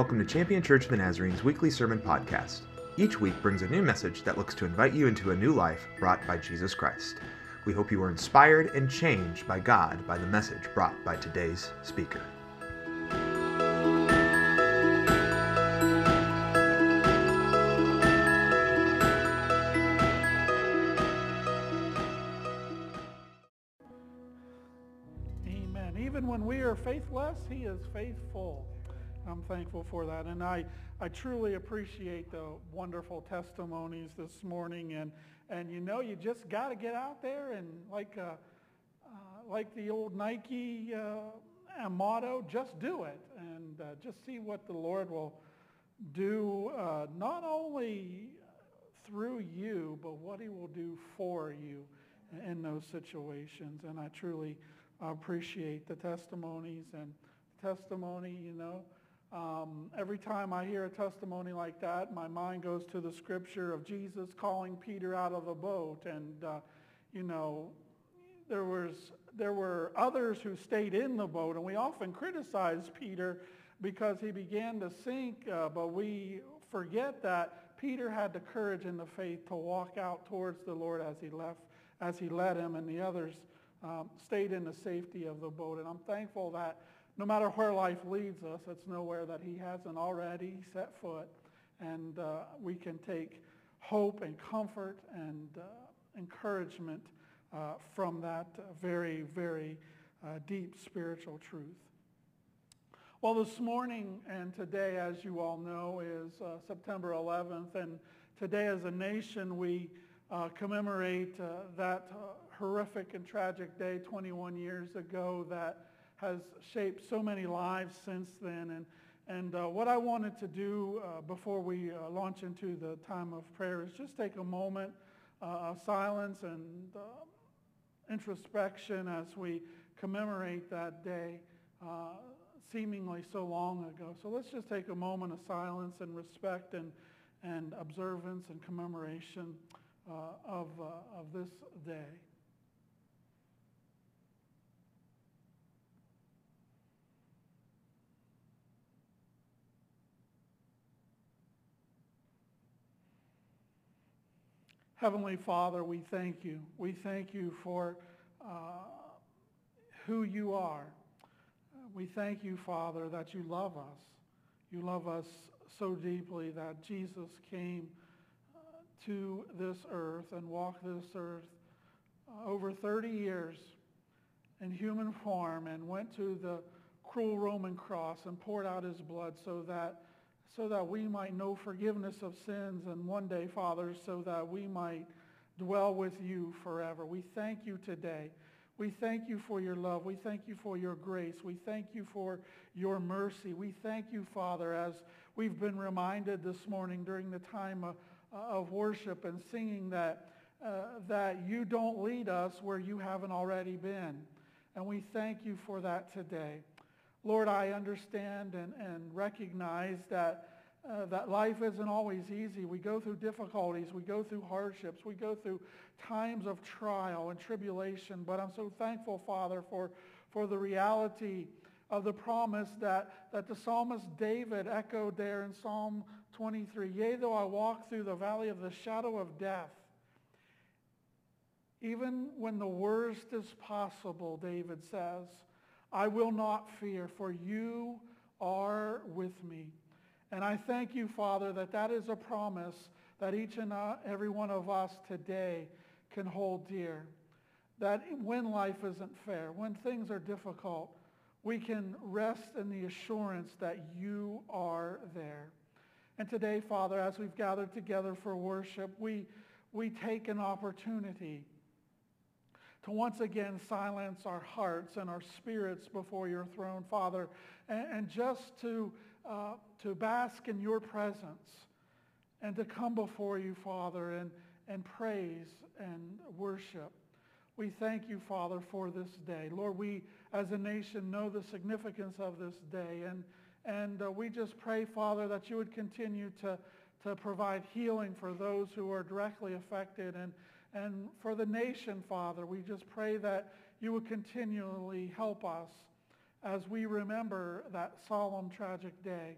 Welcome to Champion Church of the Nazarene's weekly sermon podcast. Each week brings a new message that looks to invite you into a new life brought by Jesus Christ. We hope you are inspired and changed by God by the message brought by today's speaker. Amen. Even when we are faithless, he is faithful. I'm thankful for that. And I, I truly appreciate the wonderful testimonies this morning. And, and you know, you just got to get out there and like, uh, uh, like the old Nike uh, motto, just do it. And uh, just see what the Lord will do, uh, not only through you, but what he will do for you in those situations. And I truly appreciate the testimonies and testimony, you know. Um, every time I hear a testimony like that, my mind goes to the scripture of Jesus calling Peter out of the boat. And, uh, you know, there, was, there were others who stayed in the boat, and we often criticize Peter because he began to sink, uh, but we forget that Peter had the courage and the faith to walk out towards the Lord as he left, as he led him, and the others um, stayed in the safety of the boat. And I'm thankful that no matter where life leads us, it's nowhere that he hasn't already set foot. And uh, we can take hope and comfort and uh, encouragement uh, from that very, very uh, deep spiritual truth. Well, this morning and today, as you all know, is uh, September 11th. And today as a nation, we uh, commemorate that horrific and tragic day 21 years ago that has shaped so many lives since then. And, and uh, what I wanted to do uh, before we uh, launch into the time of prayer is just take a moment uh, of silence and uh, introspection as we commemorate that day uh, seemingly so long ago. So let's just take a moment of silence and respect and, and observance and commemoration of, of this day. Heavenly Father, we thank you. We thank you for uh, who you are. We thank you, Father, that you love us. You love us so deeply that Jesus came uh, to this earth and walked this earth uh, over 30 years in human form and went to the cruel Roman cross and poured out his blood so that so that we might know forgiveness of sins and one day, Father, so that we might dwell with you forever. We thank you today. We thank you for your love. We thank you for your grace. We thank you for your mercy. We thank you, Father, as we've been reminded this morning during the time of, worship and singing that, uh, that you don't lead us where you haven't already been. And we thank you for that today. Lord, I understand and, and recognize that, uh, that life isn't always easy. We go through difficulties. We go through hardships. We go through times of trial and tribulation. But I'm so thankful, Father, for, for the reality of the promise that, that the psalmist David echoed there in Psalm 23. Yea, though I walk through the valley of the shadow of death, even when the worst is possible, David says, I will not fear, for you are with me. And I thank you, Father, that that is a promise that each and uh, every one of us today can hold dear. That when life isn't fair, when things are difficult, we can rest in the assurance that you are there. And today, Father, as we've gathered together for worship, we, we take an opportunity to once again silence our hearts and our spirits before your throne, Father, and, and just to, uh, to bask in your presence and to come before you, Father, and, and praise and worship. We thank you, Father, for this day. Lord, we as a nation know the significance of this day, and, and uh, we just pray, Father, that you would continue to, to provide healing for those who are directly affected and, and for the nation, Father, we just pray that you would continually help us as we remember that solemn, tragic day.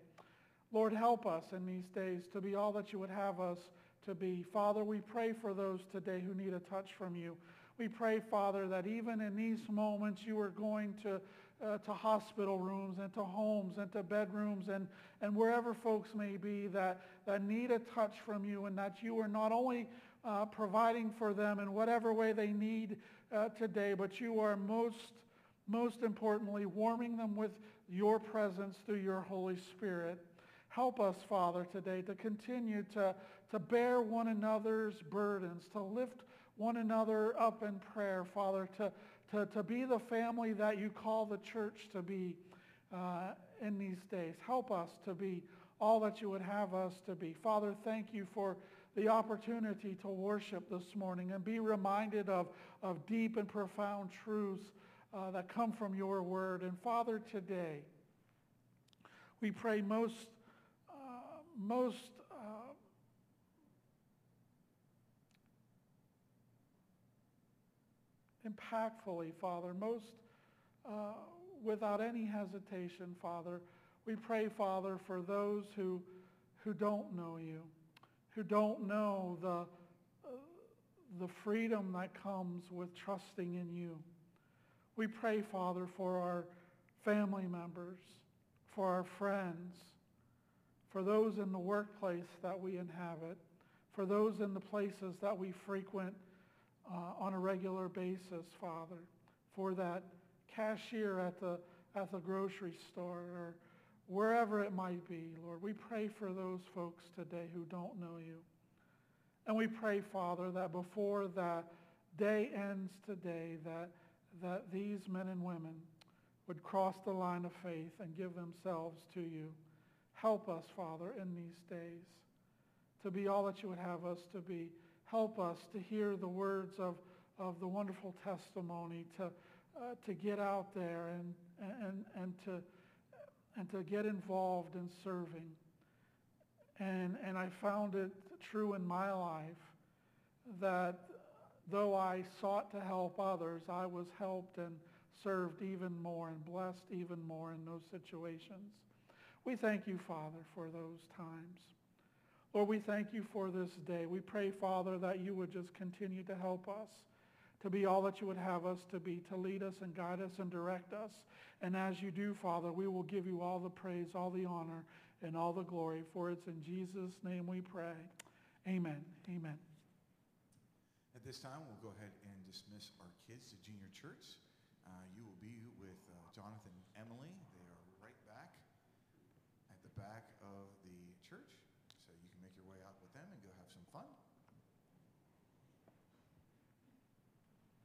Lord, help us in these days to be all that you would have us to be. Father, we pray for those today who need a touch from you. We pray, Father, that even in these moments you are going to, uh, to hospital rooms and to homes and to bedrooms and, and wherever folks may be that, that need a touch from you and that you are not only uh, providing for them in whatever way they need uh, today, but you are most, most importantly warming them with your presence through your Holy Spirit. Help us, Father, today to continue to, to bear one another's burdens, to lift one another up in prayer, Father, to, to, to be the family that you call the church to be uh, in these days. Help us to be all that you would have us to be. Father, thank you for the opportunity to worship this morning and be reminded of, of deep and profound truths uh, that come from your word. And Father, today, we pray most, uh, most uh, impactfully, Father, most uh, without any hesitation, Father. We pray, Father, for those who, who don't know you, who don't know the, uh, the freedom that comes with trusting in you. We pray, Father, for our family members, for our friends, for those in the workplace that we inhabit, for those in the places that we frequent uh, on a regular basis, Father, for that cashier at the, at the grocery store or wherever it might be, Lord. We pray for those folks today who don't know you. And we pray, Father, that before that day ends today, that, that these men and women would cross the line of faith and give themselves to you. Help us, Father, in these days to be all that you would have us to be help us to hear the words of, of the wonderful testimony, to, uh, to get out there and, and, and, to, and to get involved in serving. And, and I found it true in my life that though I sought to help others, I was helped and served even more and blessed even more in those situations. We thank you, Father, for those times. Lord, we thank you for this day. We pray, Father, that you would just continue to help us to be all that you would have us to be, to lead us and guide us and direct us. And as you do, Father, we will give you all the praise, all the honor, and all the glory. For it's in Jesus' name we pray. Amen. Amen. At this time, we'll go ahead and dismiss our kids to junior church. Uh, you will be with uh, Jonathan Emily. They are right back at the back of the church make your way out with them and go have some fun.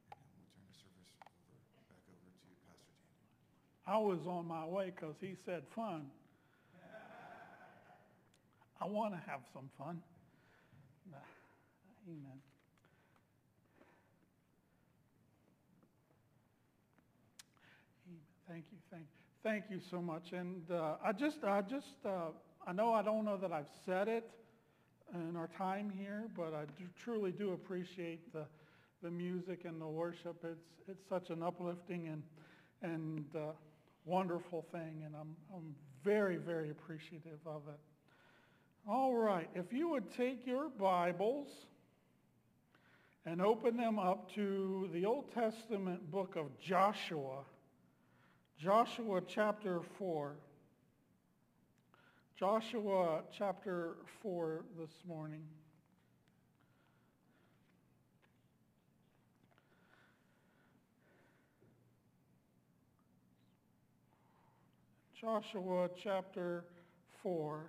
And then we'll turn the service over, back over to Pastor Daniel. I was on my way because he said fun. I want to have some fun. Amen. Thank you, thank thank you so much. And uh, I just, I just, uh, I know I don't know that I've said it, in our time here, but I do, truly do appreciate the, the music and the worship. It's, it's such an uplifting and, and uh, wonderful thing, and I'm, I'm very, very appreciative of it. All right, if you would take your Bibles and open them up to the Old Testament book of Joshua, Joshua chapter 4. Joshua chapter 4 this morning. Joshua chapter 4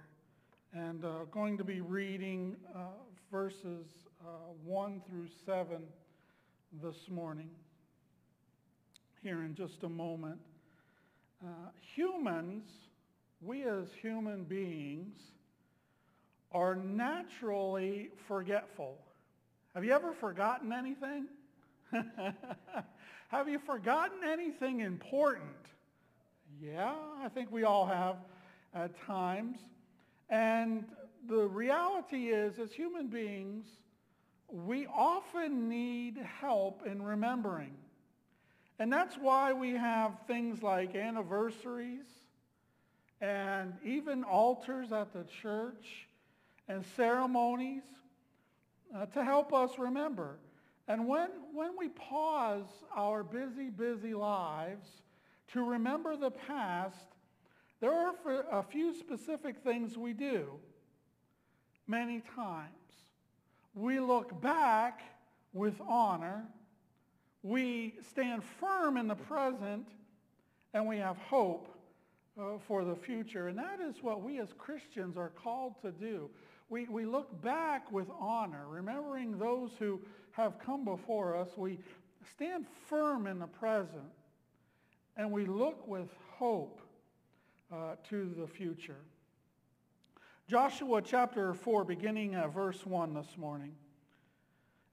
and uh, going to be reading uh, verses uh, 1 through 7 this morning here in just a moment. Uh, humans we as human beings are naturally forgetful. Have you ever forgotten anything? have you forgotten anything important? Yeah, I think we all have at times. And the reality is, as human beings, we often need help in remembering. And that's why we have things like anniversaries and even altars at the church and ceremonies uh, to help us remember. And when, when we pause our busy, busy lives to remember the past, there are a few specific things we do many times. We look back with honor. We stand firm in the present, and we have hope uh, for the future. And that is what we as Christians are called to do. We, we look back with honor, remembering those who have come before us. We stand firm in the present, and we look with hope uh, to the future. Joshua chapter 4, beginning at verse 1 this morning.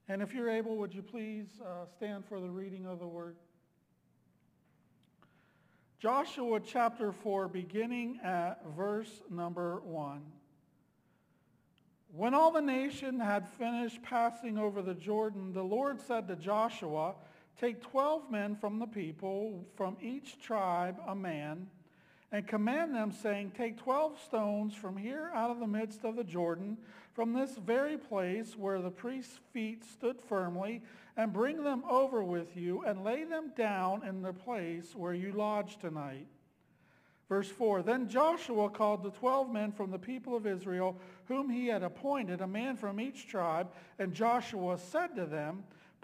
And if you're able, would you please uh, stand for the reading of the word? Joshua chapter 4, beginning at verse number 1. When all the nation had finished passing over the Jordan, the Lord said to Joshua, Take 12 men from the people, from each tribe a man, and command them, saying, Take 12 stones from here out of the midst of the Jordan, from this very place where the priest's feet stood firmly, and bring them over with you, and lay them down in the place where you lodge tonight. Verse 4, Then Joshua called the twelve men from the people of Israel, whom he had appointed, a man from each tribe, and Joshua said to them,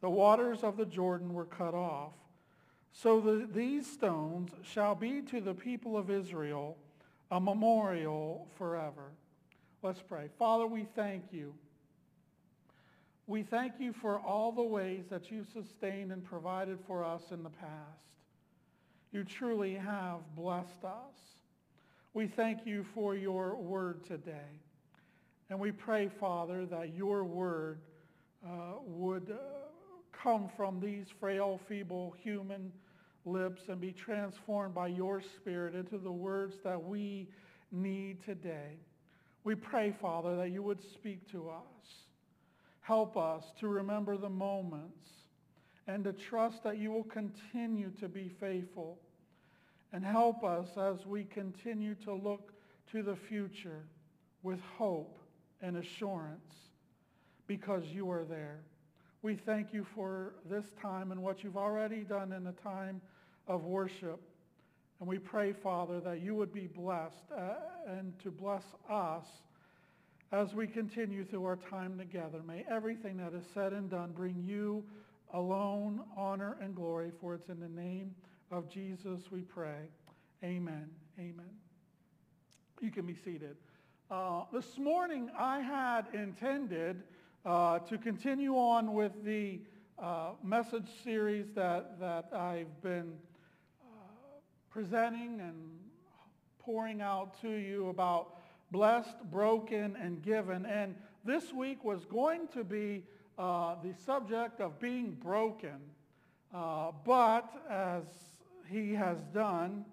the waters of the Jordan were cut off. So the, these stones shall be to the people of Israel a memorial forever. Let's pray. Father, we thank you. We thank you for all the ways that you sustained and provided for us in the past. You truly have blessed us. We thank you for your word today. And we pray, Father, that your word uh, would uh, come from these frail, feeble human lips and be transformed by your spirit into the words that we need today. We pray, Father, that you would speak to us. Help us to remember the moments and to trust that you will continue to be faithful. And help us as we continue to look to the future with hope and assurance because you are there. We thank you for this time and what you've already done in the time of worship. And we pray, Father, that you would be blessed uh, and to bless us as we continue through our time together. May everything that is said and done bring you alone honor and glory, for it's in the name of Jesus we pray. Amen. Amen. You can be seated. Uh, this morning I had intended uh, to continue on with the uh, message series that, that I've been uh, presenting and pouring out to you about blessed, broken, and given. And this week was going to be uh, the subject of being broken. Uh, but as he has done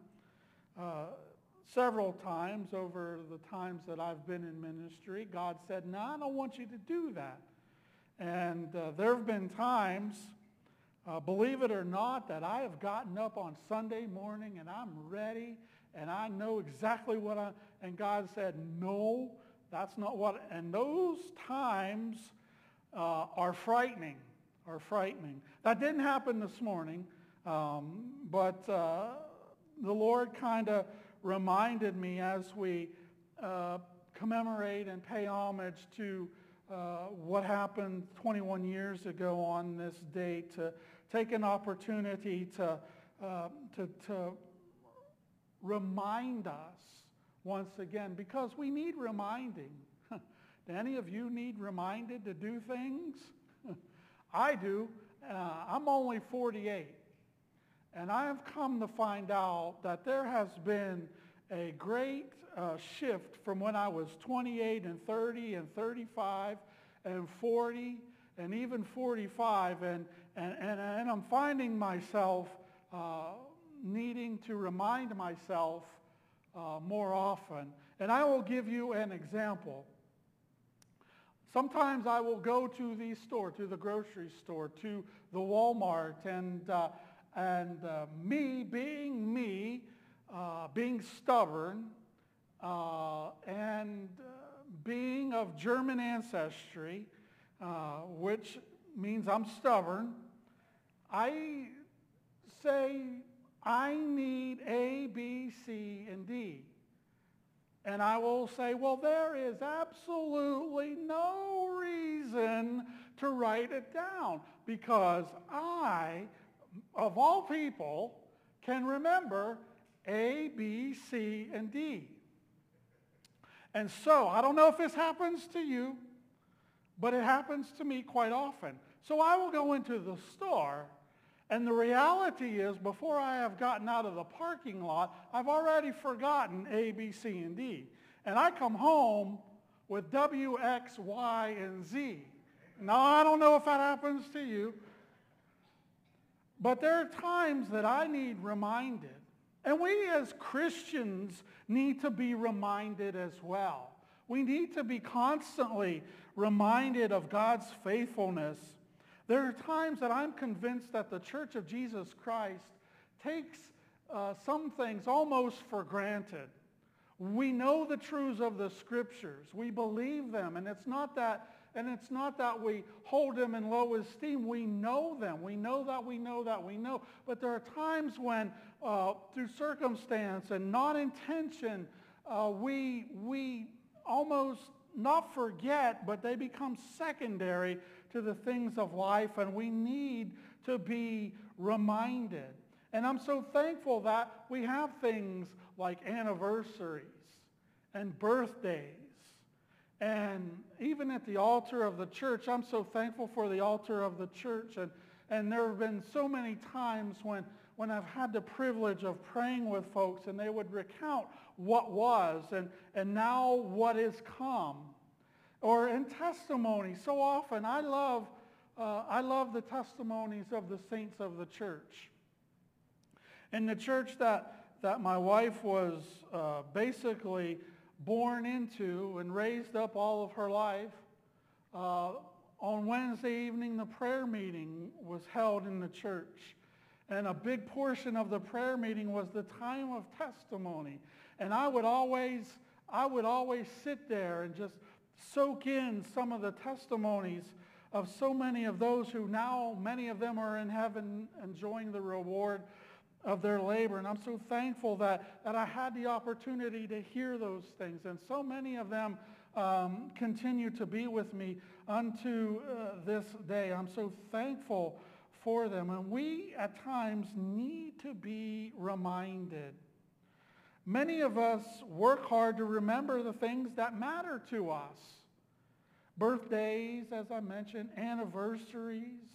several times over the times that I've been in ministry, God said, no, I don't want you to do that. And uh, there have been times, uh, believe it or not, that I have gotten up on Sunday morning and I'm ready and I know exactly what I, and God said, no, that's not what, and those times uh, are frightening, are frightening. That didn't happen this morning, um, but uh, the Lord kind of reminded me as we uh, commemorate and pay homage to uh, what happened 21 years ago on this date to take an opportunity to, uh, to, to remind us once again because we need reminding. do any of you need reminded to do things? I do. Uh, I'm only 48. And I have come to find out that there has been a great uh, shift from when I was 28 and 30 and 35 and 40 and even 45. And, and, and, and I'm finding myself uh, needing to remind myself uh, more often. And I will give you an example. Sometimes I will go to the store, to the grocery store, to the Walmart, and, uh, and uh, me being me, uh, being stubborn, uh, and uh, being of German ancestry, uh, which means I'm stubborn, I say I need A, B, C, and D. And I will say, well, there is absolutely no reason to write it down because I, of all people, can remember A, B, C, and D. And so, I don't know if this happens to you, but it happens to me quite often. So I will go into the store and the reality is, before I have gotten out of the parking lot, I've already forgotten A, B, C, and D. And I come home with W, X, Y, and Z. Now, I don't know if that happens to you, but there are times that I need reminded. And we as Christians need to be reminded as well. We need to be constantly reminded of God's faithfulness there are times that I'm convinced that the Church of Jesus Christ takes uh, some things almost for granted. We know the truths of the scriptures. We believe them. And it's not that, and it's not that we hold them in low esteem. We know them. We know that we know that we know. But there are times when uh, through circumstance and not intention, uh, we, we almost not forget, but they become secondary to the things of life, and we need to be reminded. And I'm so thankful that we have things like anniversaries and birthdays. And even at the altar of the church, I'm so thankful for the altar of the church. And, and there have been so many times when, when I've had the privilege of praying with folks and they would recount what was and, and now what is come or in testimony. So often I love, uh, I love the testimonies of the saints of the church. In the church that, that my wife was uh, basically born into and raised up all of her life, uh, on Wednesday evening the prayer meeting was held in the church. And a big portion of the prayer meeting was the time of testimony. And I would always, I would always sit there and just soak in some of the testimonies of so many of those who now, many of them are in heaven enjoying the reward of their labor. And I'm so thankful that, that I had the opportunity to hear those things. And so many of them um, continue to be with me unto uh, this day. I'm so thankful for them. And we at times need to be reminded. Many of us work hard to remember the things that matter to us birthdays, as I mentioned, anniversaries,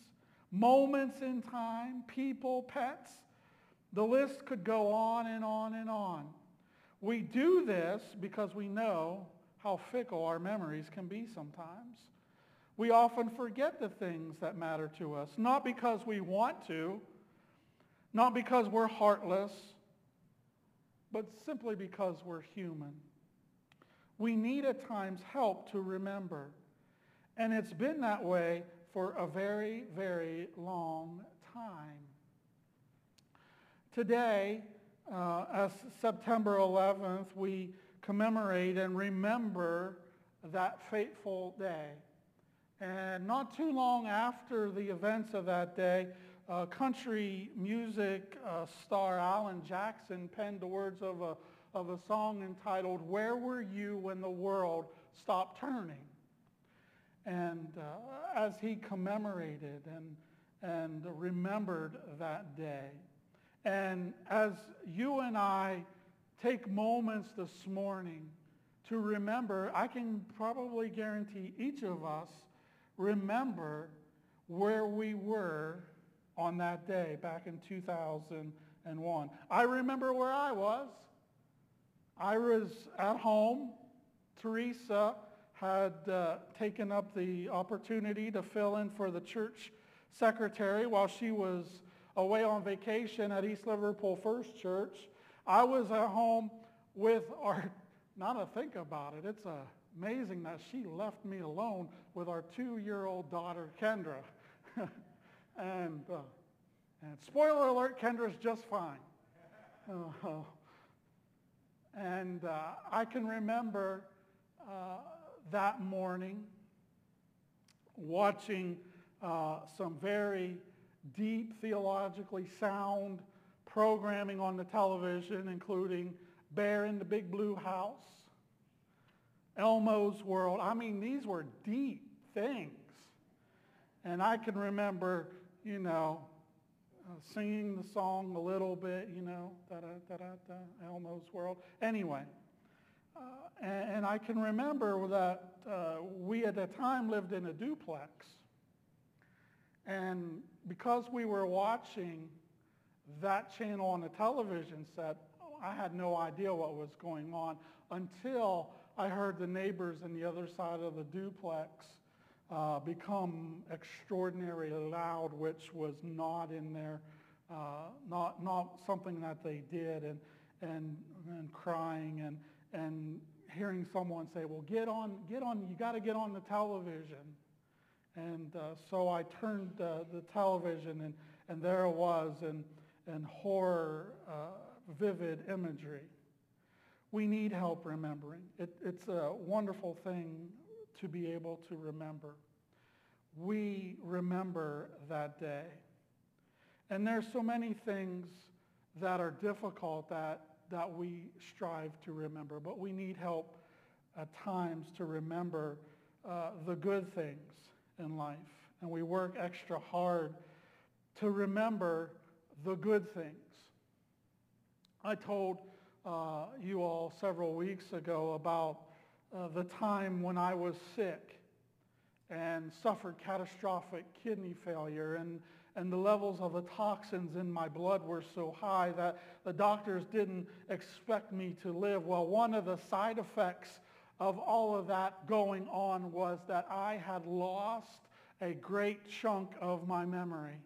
moments in time, people, pets. The list could go on and on and on. We do this because we know how fickle our memories can be sometimes. We often forget the things that matter to us, not because we want to, not because we're heartless, but simply because we're human. We need at times help to remember. And it's been that way for a very, very long time. Today, uh, as September 11th, we commemorate and remember that fateful day. And not too long after the events of that day, uh, country music uh, star Alan Jackson penned the words of a, of a song entitled, Where Were You When the World Stopped Turning? And uh, as he commemorated and, and remembered that day, and as you and I take moments this morning to remember, I can probably guarantee each of us remember where we were on that day back in 2001. I remember where I was. I was at home. Teresa had uh, taken up the opportunity to fill in for the church secretary while she was away on vacation at East Liverpool First Church. I was at home with our, not to think about it, it's amazing that she left me alone with our two-year-old daughter, Kendra. and, uh, and spoiler alert, Kendra's just fine. Uh, and uh, I can remember uh, that morning watching uh, some very deep, theologically sound programming on the television, including Bear in the Big Blue House, Elmo's World. I mean, these were deep things. And I can remember, you know, uh, singing the song a little bit, you know, da-da-da-da-da, Elmo's World. Anyway, uh, and, and, I can remember that uh, we at the time lived in a duplex. And because we were watching that channel on the television set, I had no idea what was going on until I heard the neighbors on the other side of the duplex uh, become extraordinarily loud, which was not in there, uh, not, not something that they did, and, and, and crying and, and hearing someone say, well, get on, get on, you got to get on the television. And uh, so I turned uh, the television, and, and there it was, and, and horror, uh, vivid imagery. We need help remembering. It, it's a wonderful thing to be able to remember. We remember that day. And there's so many things that are difficult that, that we strive to remember, but we need help at times to remember uh, the good things in life. And we work extra hard to remember the good things. I told uh, you all several weeks ago about uh, the time when I was sick and suffered catastrophic kidney failure and, and the levels of the toxins in my blood were so high that the doctors didn't expect me to live. Well, one of the side effects of all of that going on was that I had lost a great chunk of my memory.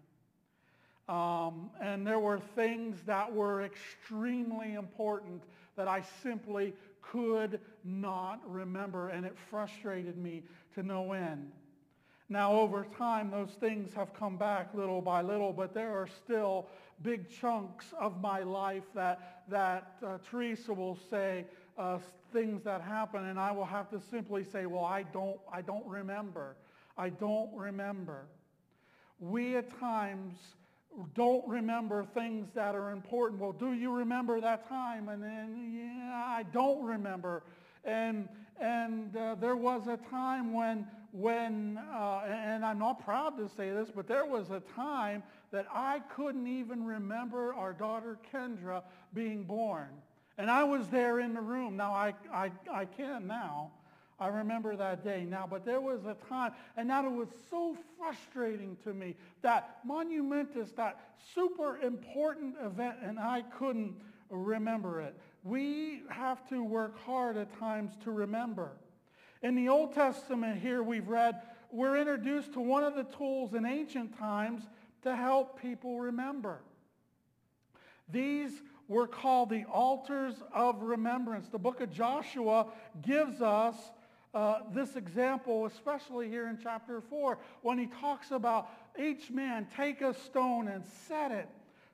Um, and there were things that were extremely important that I simply could not remember, and it frustrated me to no end. Now, over time, those things have come back little by little, but there are still big chunks of my life that, that uh, Teresa will say uh, things that happen, and I will have to simply say, well, I don't, I don't remember. I don't remember. We at times don't remember things that are important. Well, do you remember that time? And then, yeah, I don't remember. And, and uh, there was a time when, when uh, and I'm not proud to say this, but there was a time that I couldn't even remember our daughter Kendra being born. And I was there in the room. Now, I, I, I can now. I remember that day now, but there was a time, and that it was so frustrating to me, that monumentous, that super important event, and I couldn't remember it. We have to work hard at times to remember. In the Old Testament here we've read, we're introduced to one of the tools in ancient times to help people remember. These were called the altars of remembrance. The book of Joshua gives us uh, this example, especially here in chapter 4, when he talks about each man take a stone and set it.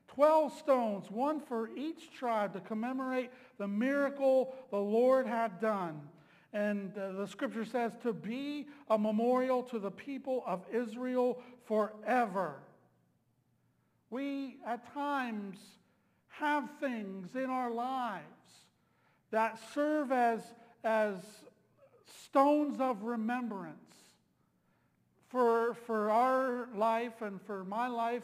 12 stones, one for each tribe to commemorate the miracle the Lord had done. And uh, the scripture says to be a memorial to the people of Israel forever. We at times have things in our lives that serve as, as stones of remembrance for, for our life and for my life.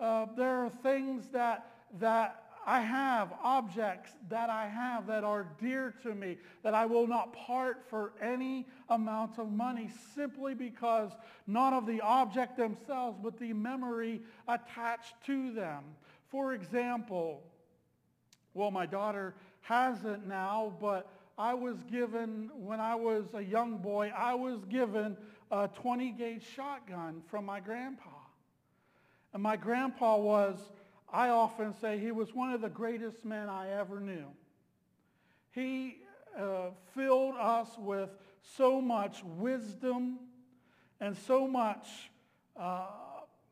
Uh, there are things that, that I have, objects that I have that are dear to me, that I will not part for any amount of money simply because not of the object themselves, but the memory attached to them. For example, Well, my daughter hasn't now, but I was given, when I was a young boy, I was given a 20 gauge shotgun from my grandpa. And my grandpa was, I often say, he was one of the greatest men I ever knew. He uh, filled us with so much wisdom and so much uh,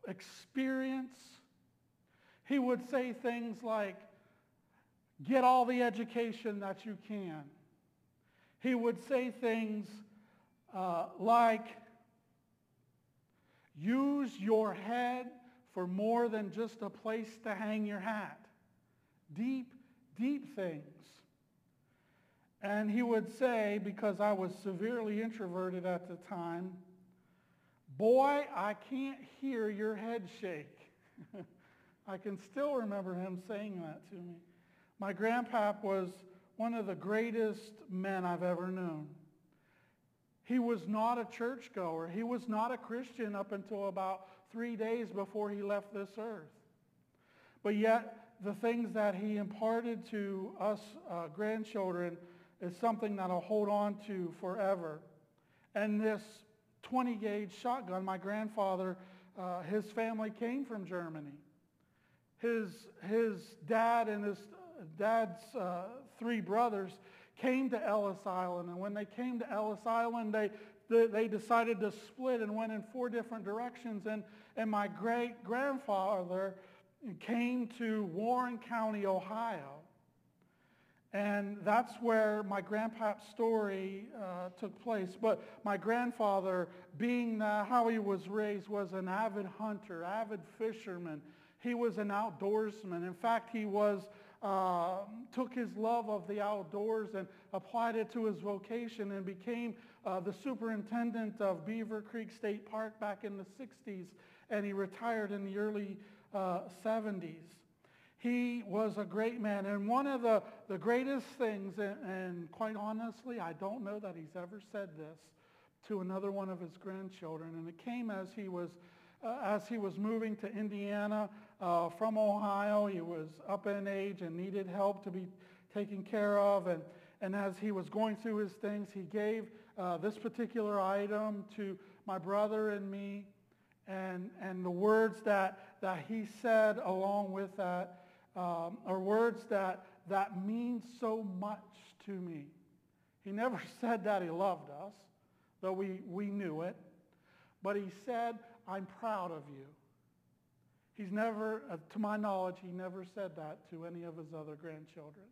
experience. He would say things like, get all the education that you can. He would say things uh, like, use your head for more than just a place to hang your hat. Deep, deep things. And he would say, because I was severely introverted at the time, boy, I can't hear your head shake. I can still remember him saying that to me. My grandpap was one of the greatest men I've ever known. He was not a churchgoer. He was not a Christian up until about three days before he left this earth. But yet, the things that he imparted to us uh, grandchildren is something that I'll hold on to forever. And this 20 gauge shotgun, my grandfather, uh, his family came from Germany. His, his dad and his dad's uh, three brothers came to Ellis Island. And when they came to Ellis Island, they, they, decided to split and went in four different directions. And, and my great-grandfather came to Warren County, Ohio. And that's where my grandpa's story uh, took place. But my grandfather, being uh, how he was raised, was an avid hunter, avid fisherman. He was an outdoorsman. In fact, he was uh, took his love of the outdoors and applied it to his vocation and became uh, the superintendent of Beaver Creek State Park back in the 60s, and he retired in the early uh, 70s. He was a great man, and one of the, the greatest things, and, and quite honestly, I don't know that he's ever said this to another one of his grandchildren, and it came as he was, uh, as he was moving to Indiana uh, from Ohio. He was up in age and needed help to be taken care of. And, and as he was going through his things, he gave uh, this particular item to my brother and me. And, and the words that, that he said along with that um, are words that, that mean so much to me. He never said that he loved us, though we, we knew it. But he said, I'm proud of you. He's never, uh, to my knowledge, he never said that to any of his other grandchildren.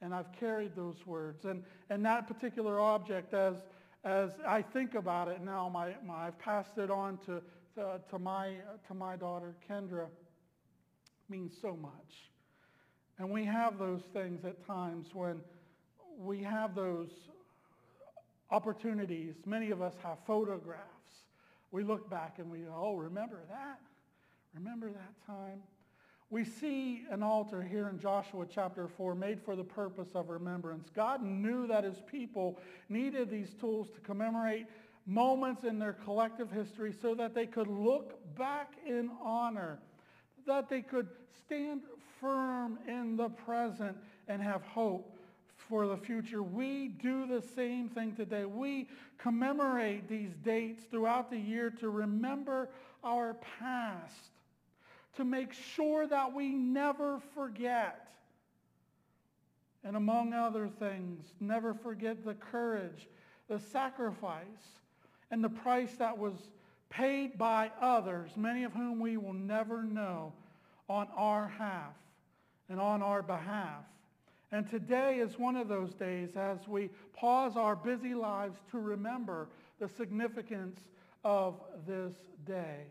And I've carried those words. And, and that particular object, as, as I think about it now, my, my, I've passed it on to, to, to, my, to my daughter, Kendra, means so much. And we have those things at times when we have those opportunities. Many of us have photographs. We look back and we oh, remember that? Remember that time? We see an altar here in Joshua chapter 4 made for the purpose of remembrance. God knew that his people needed these tools to commemorate moments in their collective history so that they could look back in honor, that they could stand firm in the present and have hope for the future. We do the same thing today. We commemorate these dates throughout the year to remember our past to make sure that we never forget. And among other things, never forget the courage, the sacrifice, and the price that was paid by others, many of whom we will never know, on our half and on our behalf. And today is one of those days as we pause our busy lives to remember the significance of this day.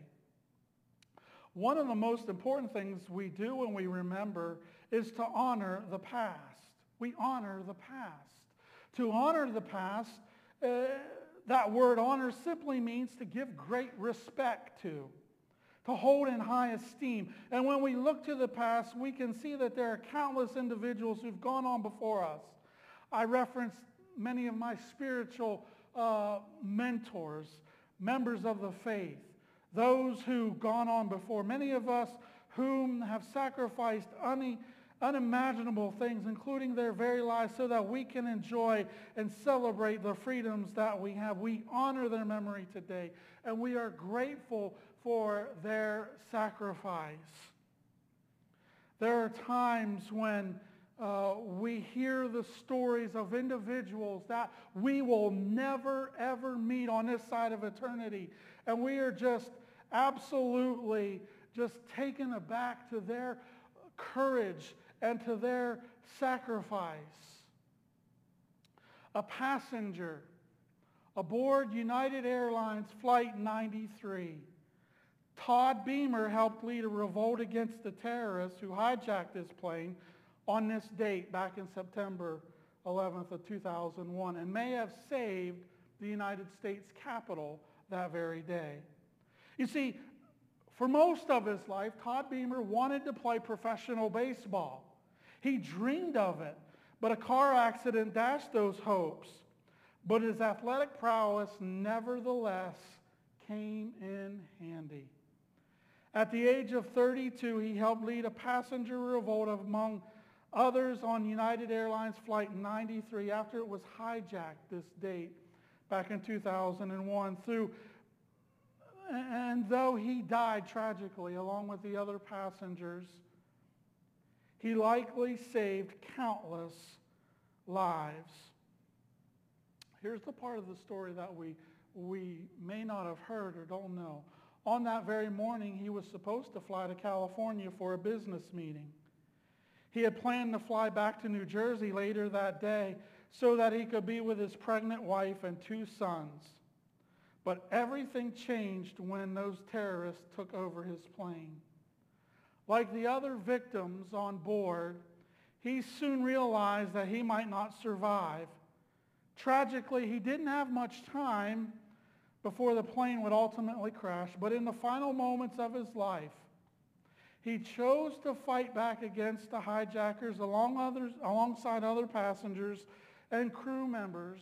One of the most important things we do when we remember is to honor the past. We honor the past. To honor the past, uh, that word honor simply means to give great respect to, to hold in high esteem. And when we look to the past, we can see that there are countless individuals who've gone on before us. I referenced many of my spiritual uh, mentors, members of the faith those who've gone on before, many of us whom have sacrificed any, unimaginable things, including their very lives, so that we can enjoy and celebrate the freedoms that we have. We honor their memory today, and we are grateful for their sacrifice. There are times when uh, we hear the stories of individuals that we will never, ever meet on this side of eternity. And we are just absolutely just taken aback to their courage and to their sacrifice. A passenger aboard United Airlines Flight 93. Todd Beamer helped lead a revolt against the terrorists who hijacked this plane on this date back in September 11th of 2001 and may have saved the United States Capitol that very day. You see, for most of his life, Todd Beamer wanted to play professional baseball. He dreamed of it, but a car accident dashed those hopes. But his athletic prowess nevertheless came in handy. At the age of 32, he helped lead a passenger revolt among others on United Airlines Flight 93 after it was hijacked this date back in 2001 through and though he died tragically along with the other passengers, he likely saved countless lives. Here's the part of the story that we, we may not have heard or don't know. On that very morning, he was supposed to fly to California for a business meeting. He had planned to fly back to New Jersey later that day so that he could be with his pregnant wife and two sons. But everything changed when those terrorists took over his plane. Like the other victims on board, he soon realized that he might not survive. Tragically, he didn't have much time before the plane would ultimately crash, but in the final moments of his life, he chose to fight back against the hijackers along others, alongside other passengers and crew members.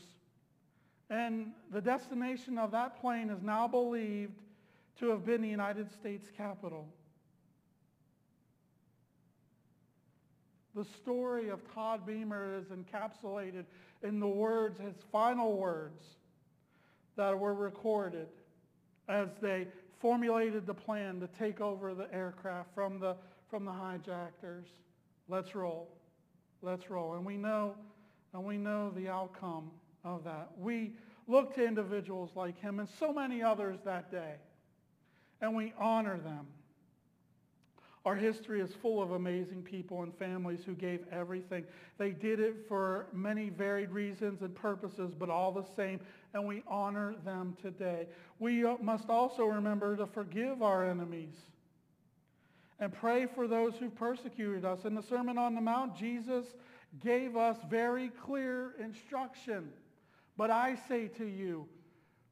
And the destination of that plane is now believed to have been the United States Capitol. The story of Todd Beamer is encapsulated in the words, his final words that were recorded as they formulated the plan to take over the aircraft from the, from the hijackers. Let's roll. Let's roll. And we know, and we know the outcome of that. We look to individuals like him and so many others that day, and we honor them. Our history is full of amazing people and families who gave everything. They did it for many varied reasons and purposes, but all the same, and we honor them today. We uh, must also remember to forgive our enemies and pray for those who persecuted us. In the Sermon on the Mount, Jesus gave us very clear instruction. But I say to you,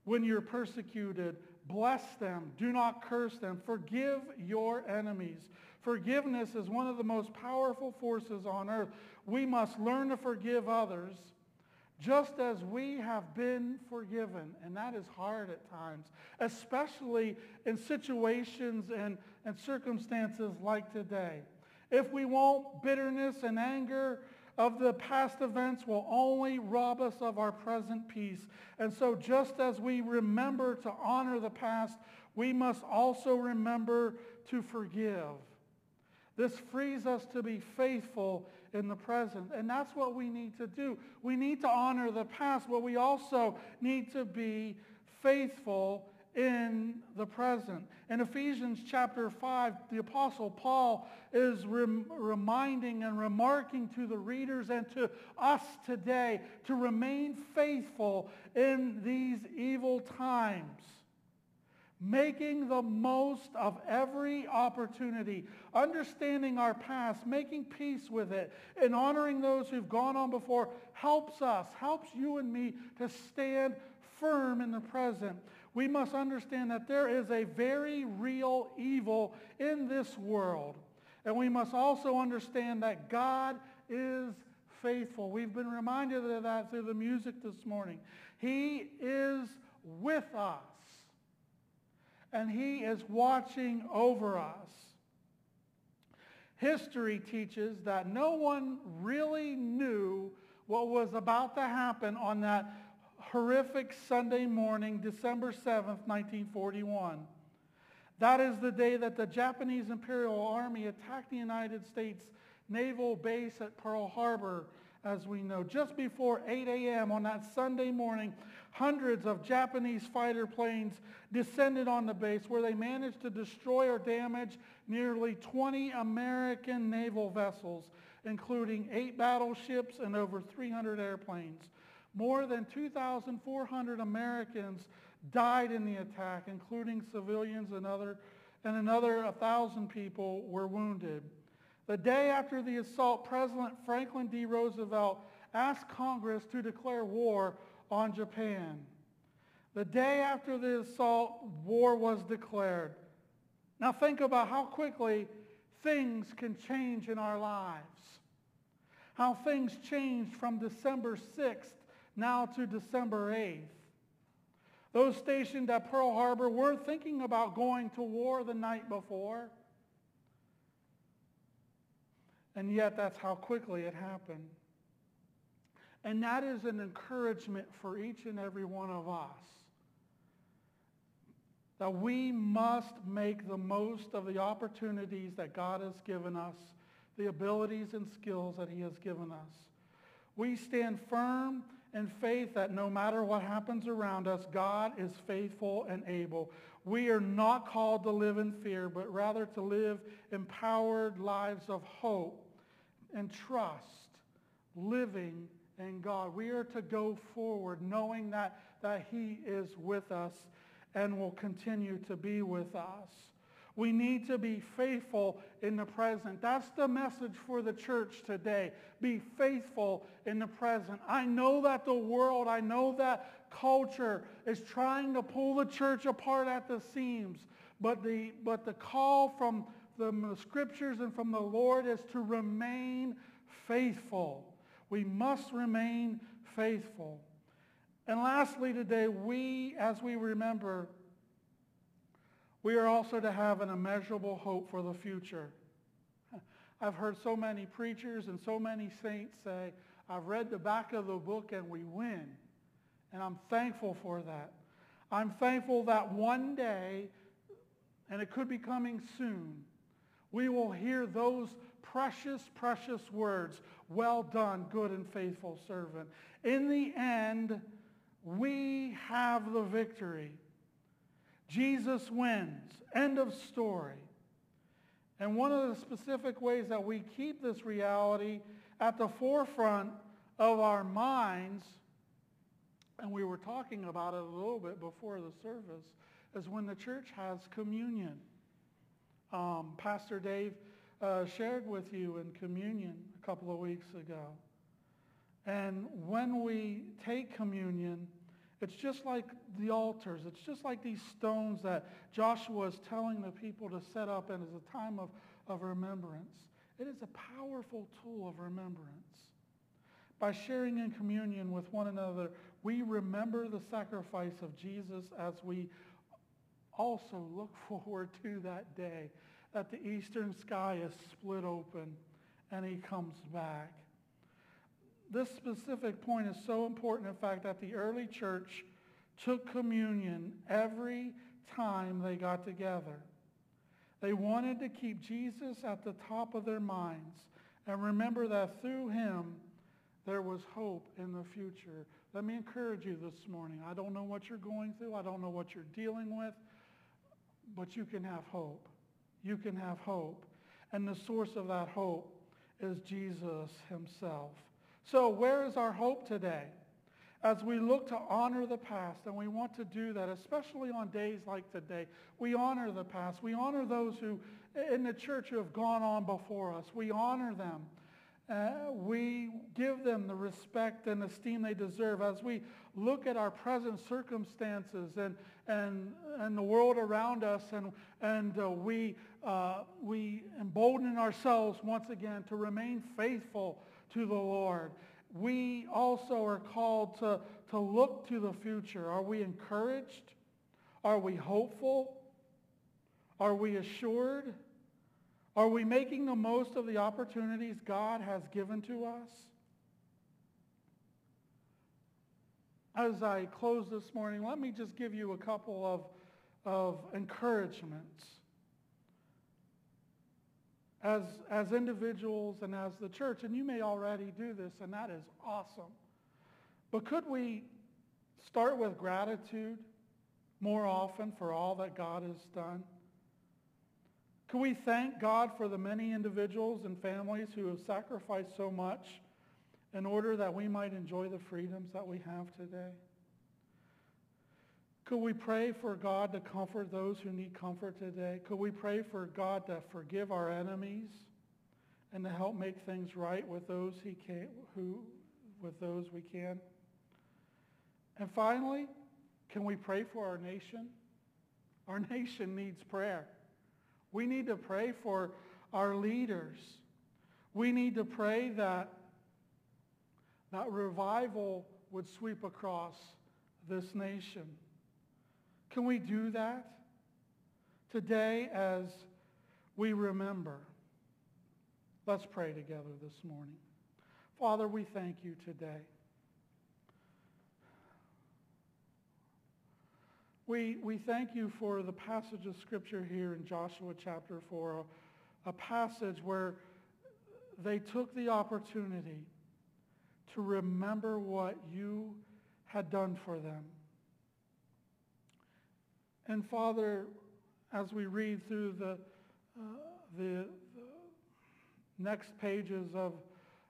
when you're persecuted, bless them. Do not curse them. Forgive your enemies. Forgiveness is one of the most powerful forces on earth. We must learn to forgive others just as we have been forgiven. And that is hard at times, especially in situations and, and circumstances like today. If we won't, bitterness and anger of the past events will only rob us of our present peace. And so just as we remember to honor the past, we must also remember to forgive. This frees us to be faithful in the present. And that's what we need to do. We need to honor the past, but we also need to be faithful in the present. In Ephesians chapter 5, the Apostle Paul is rem- reminding and remarking to the readers and to us today to remain faithful in these evil times making the most of every opportunity, understanding our past, making peace with it, and honoring those who've gone on before helps us, helps you and me to stand firm in the present. We must understand that there is a very real evil in this world. And we must also understand that God is faithful. We've been reminded of that through the music this morning. He is with us and he is watching over us. History teaches that no one really knew what was about to happen on that horrific Sunday morning, December 7th, 1941. That is the day that the Japanese Imperial Army attacked the United States naval base at Pearl Harbor, as we know. Just before 8 a.m. on that Sunday morning, hundreds of Japanese fighter planes descended on the base where they managed to destroy or damage nearly 20 American naval vessels, including eight battleships and over 300 airplanes. More than 2,400 Americans died in the attack, including civilians and, other, and another 1,000 people were wounded. The day after the assault, President Franklin D. Roosevelt asked Congress to declare war on Japan. The day after the assault, war was declared. Now think about how quickly things can change in our lives. How things changed from December 6th now to December 8th. Those stationed at Pearl Harbor weren't thinking about going to war the night before. And yet that's how quickly it happened. And that is an encouragement for each and every one of us. That we must make the most of the opportunities that God has given us, the abilities and skills that he has given us. We stand firm in faith that no matter what happens around us, God is faithful and able. We are not called to live in fear, but rather to live empowered lives of hope and trust, living in God. We are to go forward knowing that, that he is with us and will continue to be with us. We need to be faithful in the present. That's the message for the church today. Be faithful in the present. I know that the world, I know that culture is trying to pull the church apart at the seams. But the, but the call from the scriptures and from the Lord is to remain faithful. We must remain faithful. And lastly today, we, as we remember, we are also to have an immeasurable hope for the future. I've heard so many preachers and so many saints say, I've read the back of the book and we win. And I'm thankful for that. I'm thankful that one day, and it could be coming soon, we will hear those precious, precious words, well done, good and faithful servant. In the end, we have the victory. Jesus wins. End of story. And one of the specific ways that we keep this reality at the forefront of our minds, and we were talking about it a little bit before the service, is when the church has communion. Um, Pastor Dave uh, shared with you in communion a couple of weeks ago. And when we take communion, it's just like the altars. It's just like these stones that Joshua is telling the people to set up and as a time of, of remembrance. It is a powerful tool of remembrance. By sharing in communion with one another, we remember the sacrifice of Jesus as we also look forward to that day that the eastern sky is split open and he comes back this specific point is so important, in fact, that the early church took communion every time they got together. They wanted to keep Jesus at the top of their minds and remember that through him there was hope in the future. Let me encourage you this morning. I don't know what you're going through. I don't know what you're dealing with, but you can have hope. You can have hope. And the source of that hope is Jesus himself. So where is our hope today? As we look to honor the past, and we want to do that, especially on days like today, we honor the past. We honor those who in the church who have gone on before us. We honor them. Uh, we give them the respect and esteem they deserve as we look at our present circumstances and, and, and the world around us and, and uh, we, uh, we embolden ourselves once again to remain faithful to the Lord. We also are called to, to look to the future. Are we encouraged? Are we hopeful? Are we assured? Are we making the most of the opportunities God has given to us? As I close this morning, let me just give you a couple of, of encouragements. As, as individuals and as the church, and you may already do this, and that is awesome. But could we start with gratitude more often for all that God has done? Could we thank God for the many individuals and families who have sacrificed so much in order that we might enjoy the freedoms that we have today? Could we pray for God to comfort those who need comfort today? Could we pray for God to forgive our enemies and to help make things right with those he can, who, with those we can? And finally, can we pray for our nation? Our nation needs prayer. We need to pray for our leaders. We need to pray that that revival would sweep across this nation. Can we do that today as we remember? Let's pray together this morning. Father, we thank you today. We, we thank you for the passage of Scripture here in Joshua chapter 4, a, a passage where they took the opportunity to remember what you had done for them. And Father, as we read through the, uh, the, the, next pages of,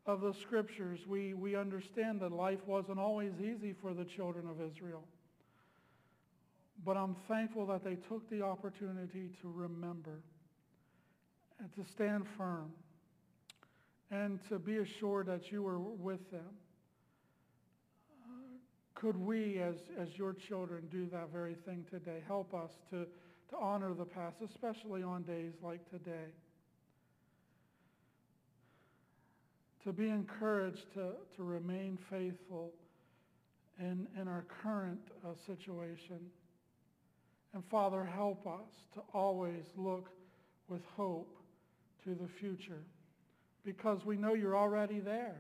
of the scriptures, we, we understand that life wasn't always easy for the children of Israel. But I'm thankful that they took the opportunity to remember and to stand firm and to be assured that you were with them. Could we, as, as your children, do that very thing today? Help us to, to honor the past, especially on days like today. To be encouraged to, to remain faithful in, in our current uh, situation and Father, help us to always look with hope to the future because we know you're already there.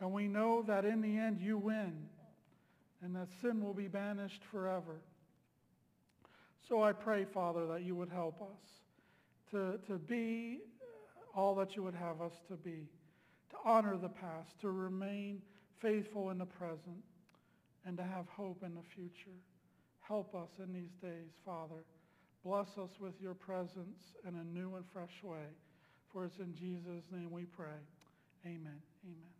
And we know that in the end you win and that sin will be banished forever. So I pray, Father, that you would help us to, to be all that you would have us to be, to honor the past, to remain faithful in the present, and to have hope in the future. Help us in these days, Father. Bless us with your presence in a new and fresh way. For it's in Jesus' name we pray. Amen. Amen.